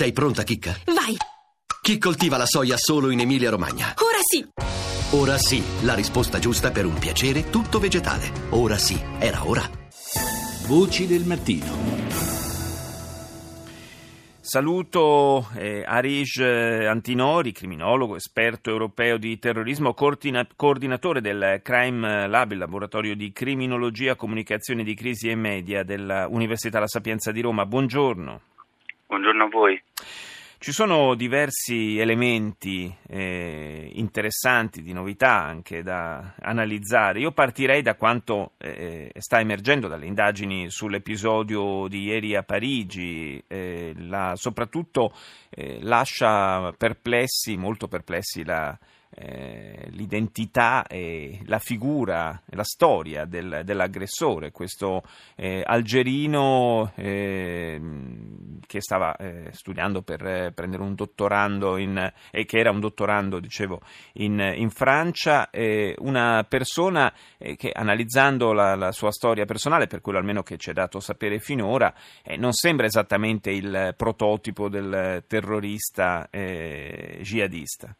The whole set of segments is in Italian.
Sei pronta, Chicca? Vai! Chi coltiva la soia solo in Emilia-Romagna? Ora sì! Ora sì, la risposta giusta per un piacere tutto vegetale. Ora sì, era ora. Voci del mattino. Saluto eh, Arish Antinori, criminologo, esperto europeo di terrorismo, coordina- coordinatore del Crime Lab, il laboratorio di criminologia, comunicazione di crisi e media dell'Università La Sapienza di Roma. Buongiorno. Buongiorno a voi. Ci sono diversi elementi eh, interessanti, di novità anche da analizzare. Io partirei da quanto eh, sta emergendo dalle indagini sull'episodio di ieri a Parigi, eh, la, soprattutto eh, lascia perplessi, molto perplessi la eh, l'identità e la figura la storia del, dell'aggressore, questo eh, algerino eh, che stava eh, studiando per eh, prendere un dottorando in, e che era un dottorando, dicevo, in, in Francia, una persona che analizzando la, la, sua storia personale, per quello almeno che ci è dato sapere finora, non sembra esattamente il prototipo del terrorista jihadista.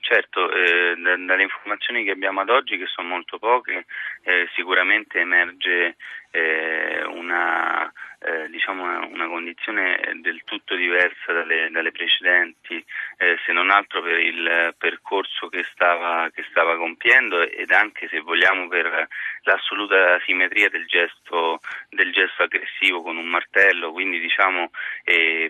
Certo, eh, dalle informazioni che abbiamo ad oggi, che sono molto poche, eh, sicuramente emerge eh, una, eh, diciamo una, condizione del tutto diversa dalle, dalle precedenti, eh, se non altro per il percorso che stava, che stava, compiendo ed anche se vogliamo per l'assoluta simmetria del gesto, del gesto aggressivo con un martello, quindi diciamo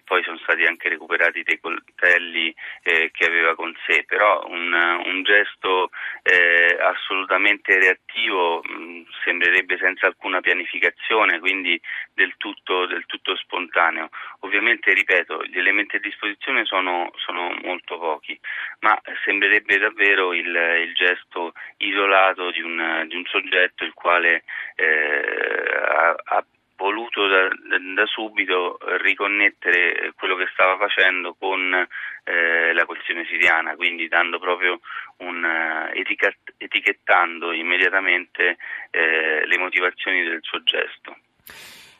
poi sono stati anche recuperati dei coltelli eh, che aveva con sé, però un, un gesto eh, assolutamente reattivo mh, sembrerebbe senza alcuna pianificazione, quindi del tutto, del tutto, spontaneo. Ovviamente, ripeto, gli elementi a disposizione sono, sono molto pochi, ma sembrerebbe davvero il, il gesto isolato di un, di un, soggetto il quale eh, ha, ha voluto da, da, subito riconnettere quello che stava facendo con eh, la questione siriana, quindi dando proprio un, uh, etichettando immediatamente eh, le motivazioni del suo gesto.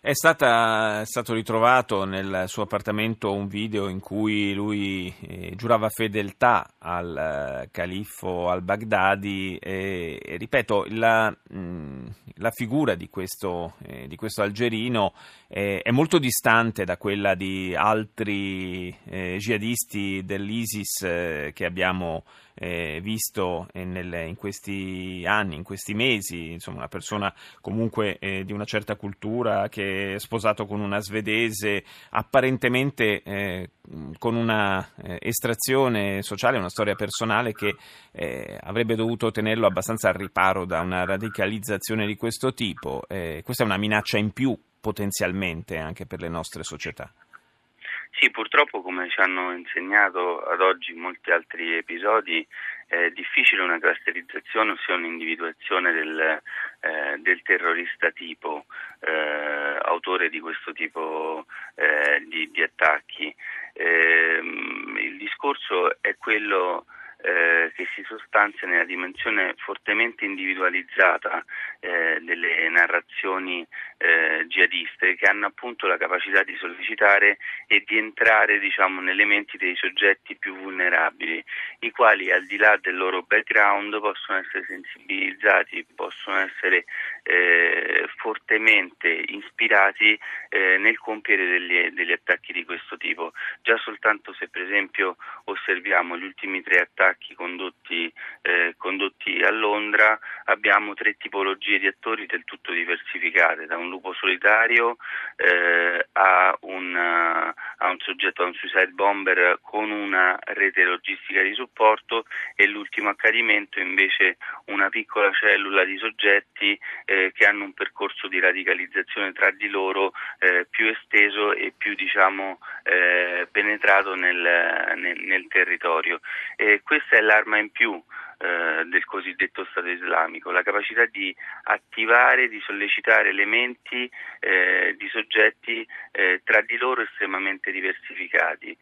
È, stata, è, stato ritrovato nel suo appartamento un video in cui lui eh, giurava fedeltà al eh, califfo al-Baghdadi e, e ripeto, la, mh, la, figura di questo, eh, di questo algerino è, è, molto distante da quella di altri eh, jihadisti dell'ISIS eh, che abbiamo eh, visto nel, in questi anni, in questi mesi, insomma una persona comunque eh, di una certa cultura che è sposato con una svedese, apparentemente eh, con una eh, estrazione sociale, una storia personale che eh, avrebbe dovuto tenerlo abbastanza al riparo da una radicalizzazione di questo tipo. Eh, questa è una minaccia in più potenzialmente anche per le nostre società. Sì, purtroppo come ci hanno insegnato ad oggi molti altri episodi è difficile una clusterizzazione, ossia un'individuazione del, eh, del terrorista tipo, eh, autore di questo tipo eh, di, di, attacchi. Ehm, il discorso è quello eh, che si sostanzia nella dimensione fortemente individualizzata eh, delle narrazioni eh, jihadiste che hanno appunto la capacità di sollecitare e di entrare diciamo, nelle menti dei soggetti più vulnerabili, i quali al di là del loro background possono essere sensibilizzati, possono essere eh, fortemente ispirati eh, nel compiere degli, degli attacchi di questo tipo. Già soltanto se per esempio osserviamo gli ultimi tre attacchi condotti, eh, condotti a Londra abbiamo tre tipologie di attori del tutto diversificate, da un lupo solitario eh, a, un, a, un, soggetto, a un suicide bomber con una rete logistica di supporto e l'ultimo accadimento invece una piccola cellula di soggetti eh, che hanno un percorso di radicalizzazione tra di loro eh, più esteso e più diciamo, eh, penetrato nel, nel, nel territorio. questa è l'arma in più eh, del cosiddetto Stato islamico, la capacità di attivare, di sollecitare elementi eh, di soggetti eh, tra di loro estremamente diversificati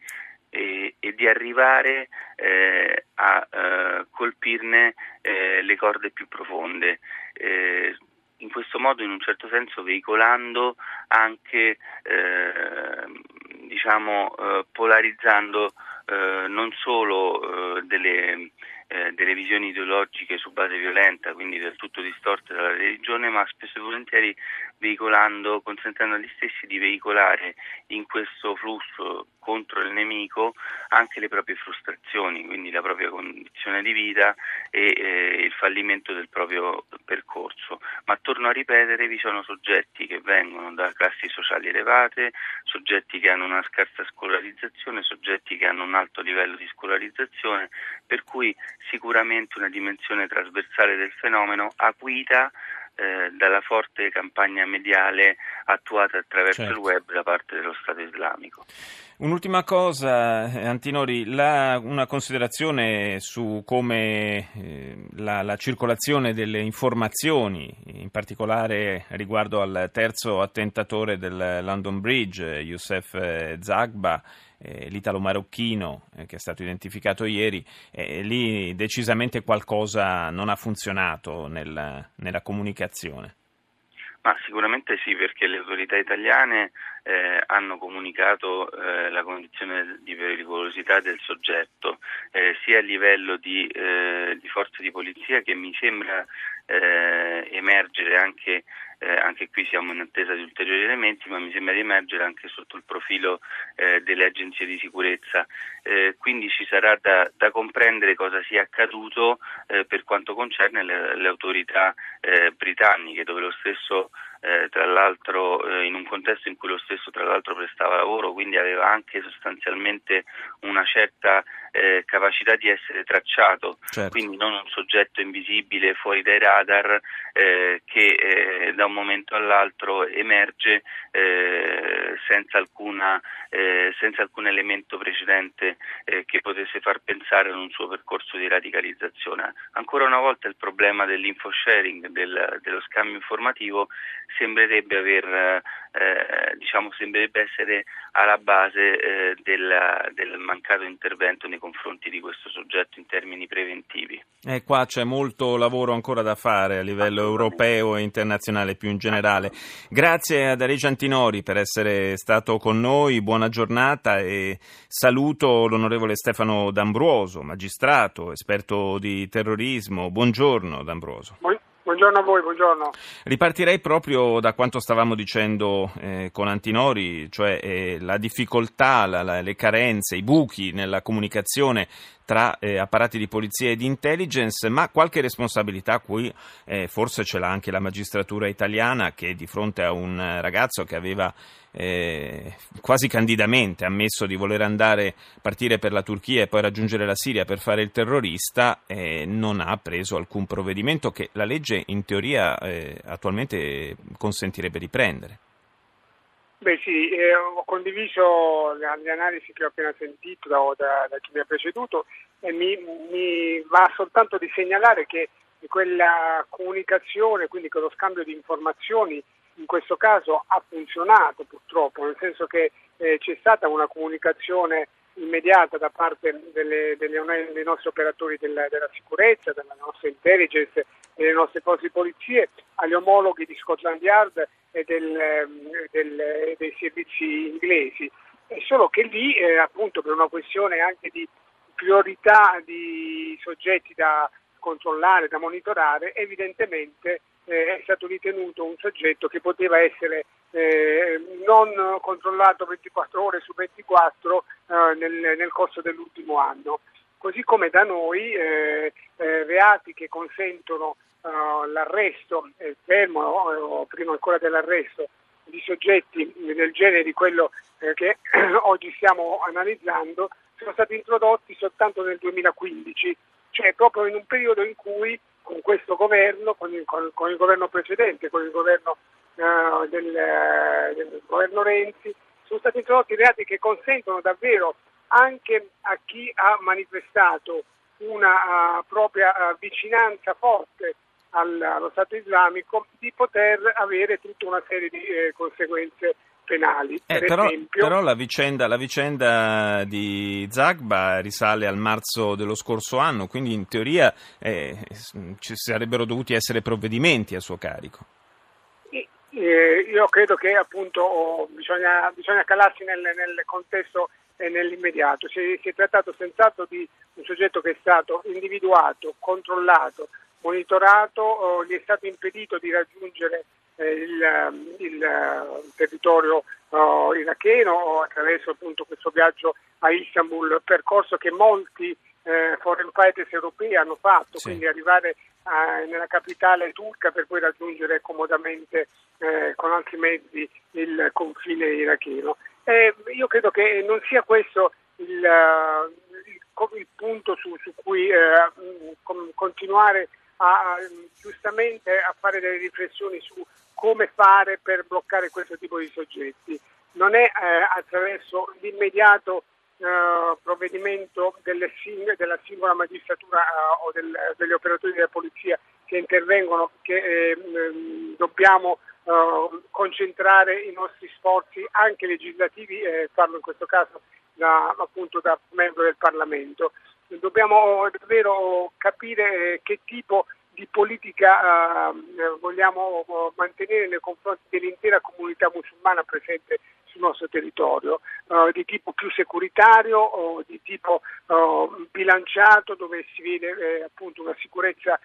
e, e di arrivare eh, a eh, colpirne le corde più profonde in questo modo in un certo senso veicolando anche eh, diciamo, eh, polarizzando eh, non solo delle eh, delle visioni ideologiche su base violenta, quindi del tutto distorte dalla religione, ma spesso e volentieri veicolando, consentendo agli stessi di veicolare in questo flusso contro il nemico anche le proprie frustrazioni, quindi la propria condizione di vita e eh, il fallimento del proprio percorso. Ma torno a ripetere, vi sono soggetti che vengono da classi sociali elevate, soggetti che hanno una scarsa scolarizzazione, soggetti che hanno un alto livello di scolarizzazione, per cui sicuramente una dimensione trasversale del fenomeno acuita eh, dalla forte campagna mediale attuata attraverso certo. il web da parte dello Stato islamico. Un'ultima cosa, eh, Antinori, la, una considerazione su come eh, la, la, circolazione delle informazioni, in particolare riguardo al terzo attentatore del London Bridge, Youssef eh, Zagba, eh, l'italo-marocchino eh, che è stato identificato ieri, eh, lì decisamente qualcosa non ha funzionato nel, nella comunicazione. Ma sicuramente sì, perché le autorità italiane eh, hanno comunicato eh, la condizione di pericolosità del soggetto, eh, sia a livello di, eh, di, forze di polizia che mi sembra eh, emergere anche eh, anche qui siamo in attesa di ulteriori elementi, ma mi sembra di emergere anche sotto il profilo eh, delle agenzie di sicurezza. Eh, quindi ci sarà da, da, comprendere cosa sia accaduto eh, per quanto concerne le, le autorità eh, britanniche, dove lo stesso eh, tra l'altro eh, in un contesto in cui lo stesso tra l'altro prestava lavoro, quindi aveva anche sostanzialmente una certa eh, capacità di essere tracciato, certo. quindi non un soggetto invisibile fuori dai radar eh, che eh, da un momento all'altro emerge eh, senza, alcuna, senza, alcun elemento precedente che potesse far pensare ad un suo percorso di radicalizzazione. Ancora una volta il problema dell'info sharing, del, dello scambio informativo sembrerebbe aver eh, diciamo sembrerebbe essere alla base eh, del, del, mancato intervento nei confronti di questo soggetto in termini preventivi. E qua c'è molto lavoro ancora da fare a livello europeo e internazionale più in generale. Grazie ad Aregia Antinori per essere stato con noi, buona giornata e saluto l'onorevole Stefano D'Ambruoso, magistrato, esperto di terrorismo. Buongiorno D'Ambruoso. Buon- Buongiorno a voi, buongiorno. Ripartirei proprio da quanto stavamo dicendo eh, con Antinori, cioè eh, la difficoltà, la, la, le carenze, i buchi nella comunicazione tra eh, apparati di polizia e di intelligence, ma qualche responsabilità qui eh, forse ce l'ha anche la magistratura italiana che di fronte a un ragazzo che aveva eh, quasi candidamente ammesso di voler andare, partire per la Turchia e poi raggiungere la Siria per fare il terrorista, eh, non ha preso alcun provvedimento che la legge in teoria eh, attualmente consentirebbe di prendere. Beh sì, eh, ho condiviso le, analisi che ho appena sentito da, da, da chi mi ha preceduto e mi, mi, va soltanto di segnalare che quella comunicazione, quindi quello scambio di informazioni in questo caso ha funzionato purtroppo, nel senso che eh, c'è stata una comunicazione immediata da parte delle, delle, dei nostri operatori della, della, sicurezza, della nostra intelligence, delle nostre forze di polizie agli omologhi di Scotland Yard e del, ehm, del, dei servizi inglesi. È solo che lì, eh, appunto, per una questione anche di priorità di soggetti da controllare, da monitorare, evidentemente eh, è stato ritenuto un soggetto che poteva essere eh, non controllato 24 ore su 24 eh, nel, nel, corso dell'ultimo anno. Così come da noi eh, eh, reati che consentono eh, l'arresto, il fermo o prima ancora dell'arresto di soggetti del genere di quello che oggi stiamo analizzando sono stati introdotti soltanto nel 2015, cioè proprio in un periodo in cui con questo governo, con il, con, con il governo precedente, con il governo, uh, del, uh, del, governo Renzi, sono stati introdotti reati che consentono davvero anche a chi ha manifestato una uh, propria vicinanza forte al, allo Stato islamico di poter avere tutta una serie di eh, conseguenze penali. Eh, per però, esempio, però la, vicenda, la vicenda, di Zagba risale al marzo dello scorso anno, quindi in teoria eh, ci sarebbero dovuti essere provvedimenti a suo carico. Eh, io credo che appunto bisogna, bisogna, calarsi nel, nel contesto e nell'immediato. Si, si, è trattato senz'altro di un soggetto che è stato individuato, controllato, monitorato, gli è stato impedito di raggiungere il, il, il, territorio oh, iracheno attraverso appunto questo viaggio a Istanbul, percorso che molti eh, foreign fighters europei hanno fatto, sì. quindi arrivare a, nella capitale turca per poi raggiungere comodamente eh, con altri mezzi il confine iracheno. Eh, io credo che non sia questo il, il, il punto su, su cui eh, continuare a, giustamente a fare delle riflessioni su come fare per bloccare questo tipo di soggetti. Non è eh, attraverso l'immediato eh, provvedimento sing- della singola magistratura eh, o del, degli operatori della polizia che intervengono che eh, mm, dobbiamo eh, concentrare i nostri sforzi anche legislativi, parlo in questo caso da, appunto da membro del Parlamento. Dobbiamo davvero capire che tipo di politica eh, vogliamo mantenere nei confronti dell'intera comunità musulmana presente sul nostro territorio, uh, di tipo più securitario o di tipo uh, bilanciato dove si vede eh, appunto una sicurezza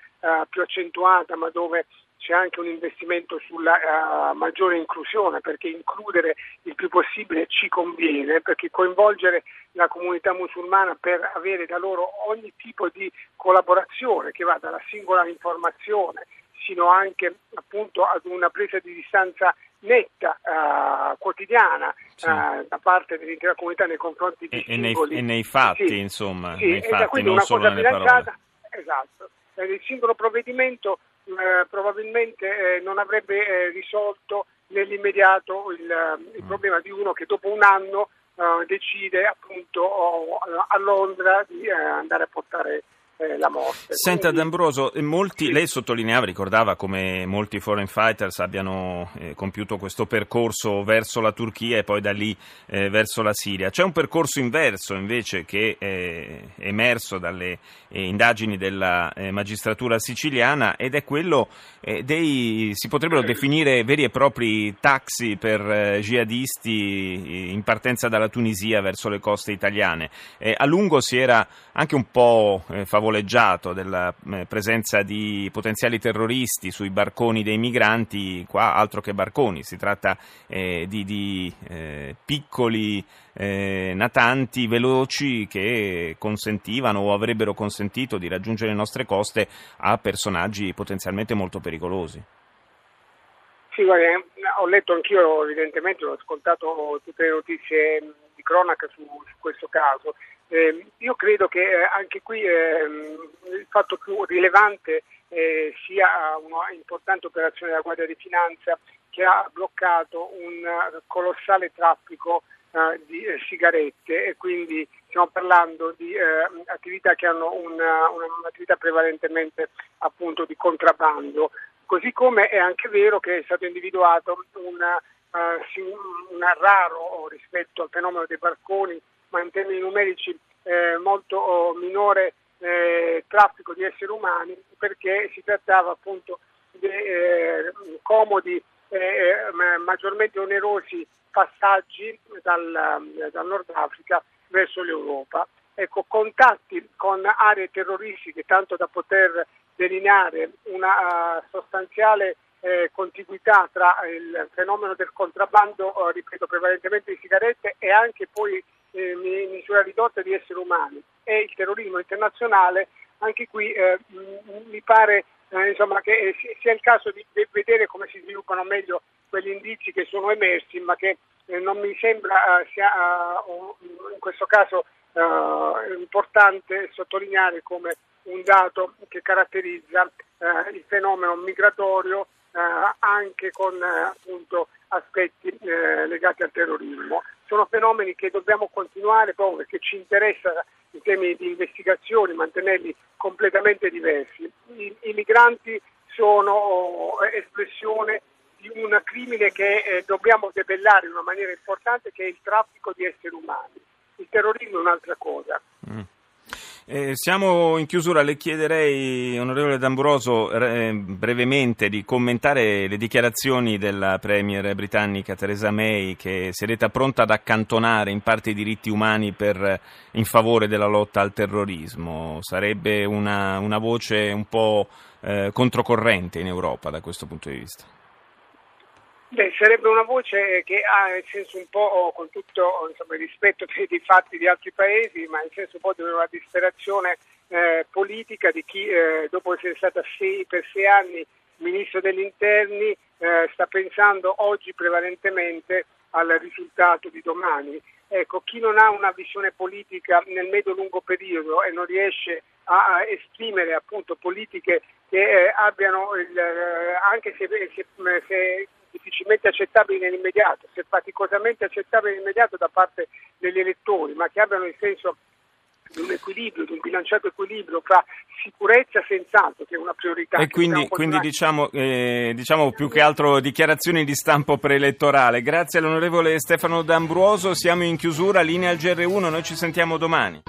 più accentuata ma dove c'è anche un investimento sulla uh, maggiore inclusione perché includere il più possibile ci conviene perché coinvolgere la comunità musulmana per avere da loro ogni tipo di collaborazione che va dalla singola informazione sino anche appunto ad una presa di distanza netta, uh, quotidiana sì. uh, da parte dell'intera comunità nei confronti di e, singoli. E nei, e nei fatti, sì. insomma, sì, nei fatti, non solo nelle bilanciata, esatto. Il singolo provvedimento eh, probabilmente eh, non avrebbe eh, risolto nell'immediato il, il mm. problema di uno che dopo un anno eh, decide appunto oh, a Londra di eh, andare a portare eh, la morte. Senta Quindi... D'Ambroso, molti, sì. lei sottolineava, ricordava come molti foreign fighters abbiano eh, compiuto questo percorso verso la Turchia e poi da lì eh, verso la Siria. C'è un percorso inverso invece che è emerso dalle eh, indagini della eh, magistratura siciliana ed è quello eh, dei, si potrebbero definire veri e propri taxi per jihadisti in partenza dalla Tunisia verso le coste italiane. a lungo si era anche un po' favoleggiato favoleggiato della eh, presenza di potenziali terroristi sui barconi dei migranti, qua altro che barconi, si tratta eh, di, di eh, piccoli eh, natanti veloci che consentivano o avrebbero consentito di raggiungere le nostre coste a personaggi potenzialmente molto pericolosi. Sì, guarda, ho letto anch'io, evidentemente, ho ascoltato tutte le notizie di cronaca su, su questo caso. Eh, io credo che eh, anche qui eh, il fatto più rilevante eh, sia una importante operazione della Guardia di Finanza che ha bloccato un colossale traffico eh, di eh, sigarette e quindi stiamo parlando di attività che hanno una, un'attività prevalentemente appunto di contrabbando. Così come è anche vero che è stato individuato una, un raro rispetto al fenomeno dei barconi ma in termini numerici eh, molto oh, minore eh, traffico di esseri umani perché si trattava appunto di eh, comodi e eh, maggiormente onerosi passaggi dal, dal, Nord Africa verso l'Europa. Ecco, contatti con aree terroristiche tanto da poter delineare una uh, sostanziale eh, contiguità tra il fenomeno del contrabbando, uh, ripeto, prevalentemente di sigarette e anche poi eh, misura ridotta di esseri umani. E il terrorismo internazionale, anche qui eh, mi pare eh, insomma, che eh, sia il caso di vedere come si sviluppano meglio quegli indizi che sono emersi, ma che eh, non mi sembra eh, sia in questo caso importante sottolineare come un dato che caratterizza il fenomeno migratorio anche con appunto, aspetti legati al terrorismo sono fenomeni che dobbiamo continuare proprio perché ci interessa in termini di investigazioni mantenerli completamente diversi. I, i migranti sono eh, espressione di un crimine che eh, dobbiamo debellare in una maniera importante che è il traffico di esseri umani. Il terrorismo è un'altra cosa. Eh, siamo in chiusura, le chiederei, onorevole D'Amburoso, eh, brevemente di commentare le dichiarazioni della Premier britannica Theresa May che si è detta pronta ad accantonare in parte i diritti umani per, in favore della lotta al terrorismo. Sarebbe una, una voce un po' eh, controcorrente in Europa da questo punto di vista. Beh, sarebbe una voce che ha nel senso un po' con tutto insomma, il rispetto dei, dei, fatti di altri paesi, ma nel senso un po' di una disperazione eh, politica di chi eh, dopo essere stata sei, per sei anni ministro degli interni eh, sta pensando oggi prevalentemente al risultato di domani. Ecco, chi non ha una visione politica nel medio-lungo periodo e non riesce a, a esprimere appunto politiche che eh, abbiano il, eh, anche se, se, se difficilmente accettabili nell'immediato, se faticosamente accettabili nell'immediato da parte degli elettori, ma che abbiano il senso di un equilibrio, di un bilanciato equilibrio fra sicurezza senz'altro, che è una priorità. E quindi, quindi diciamo, eh, diciamo, più che altro dichiarazioni di stampo preelettorale. Grazie all'onorevole Stefano D'Ambruoso, siamo in chiusura, linea al GR1, noi ci sentiamo domani.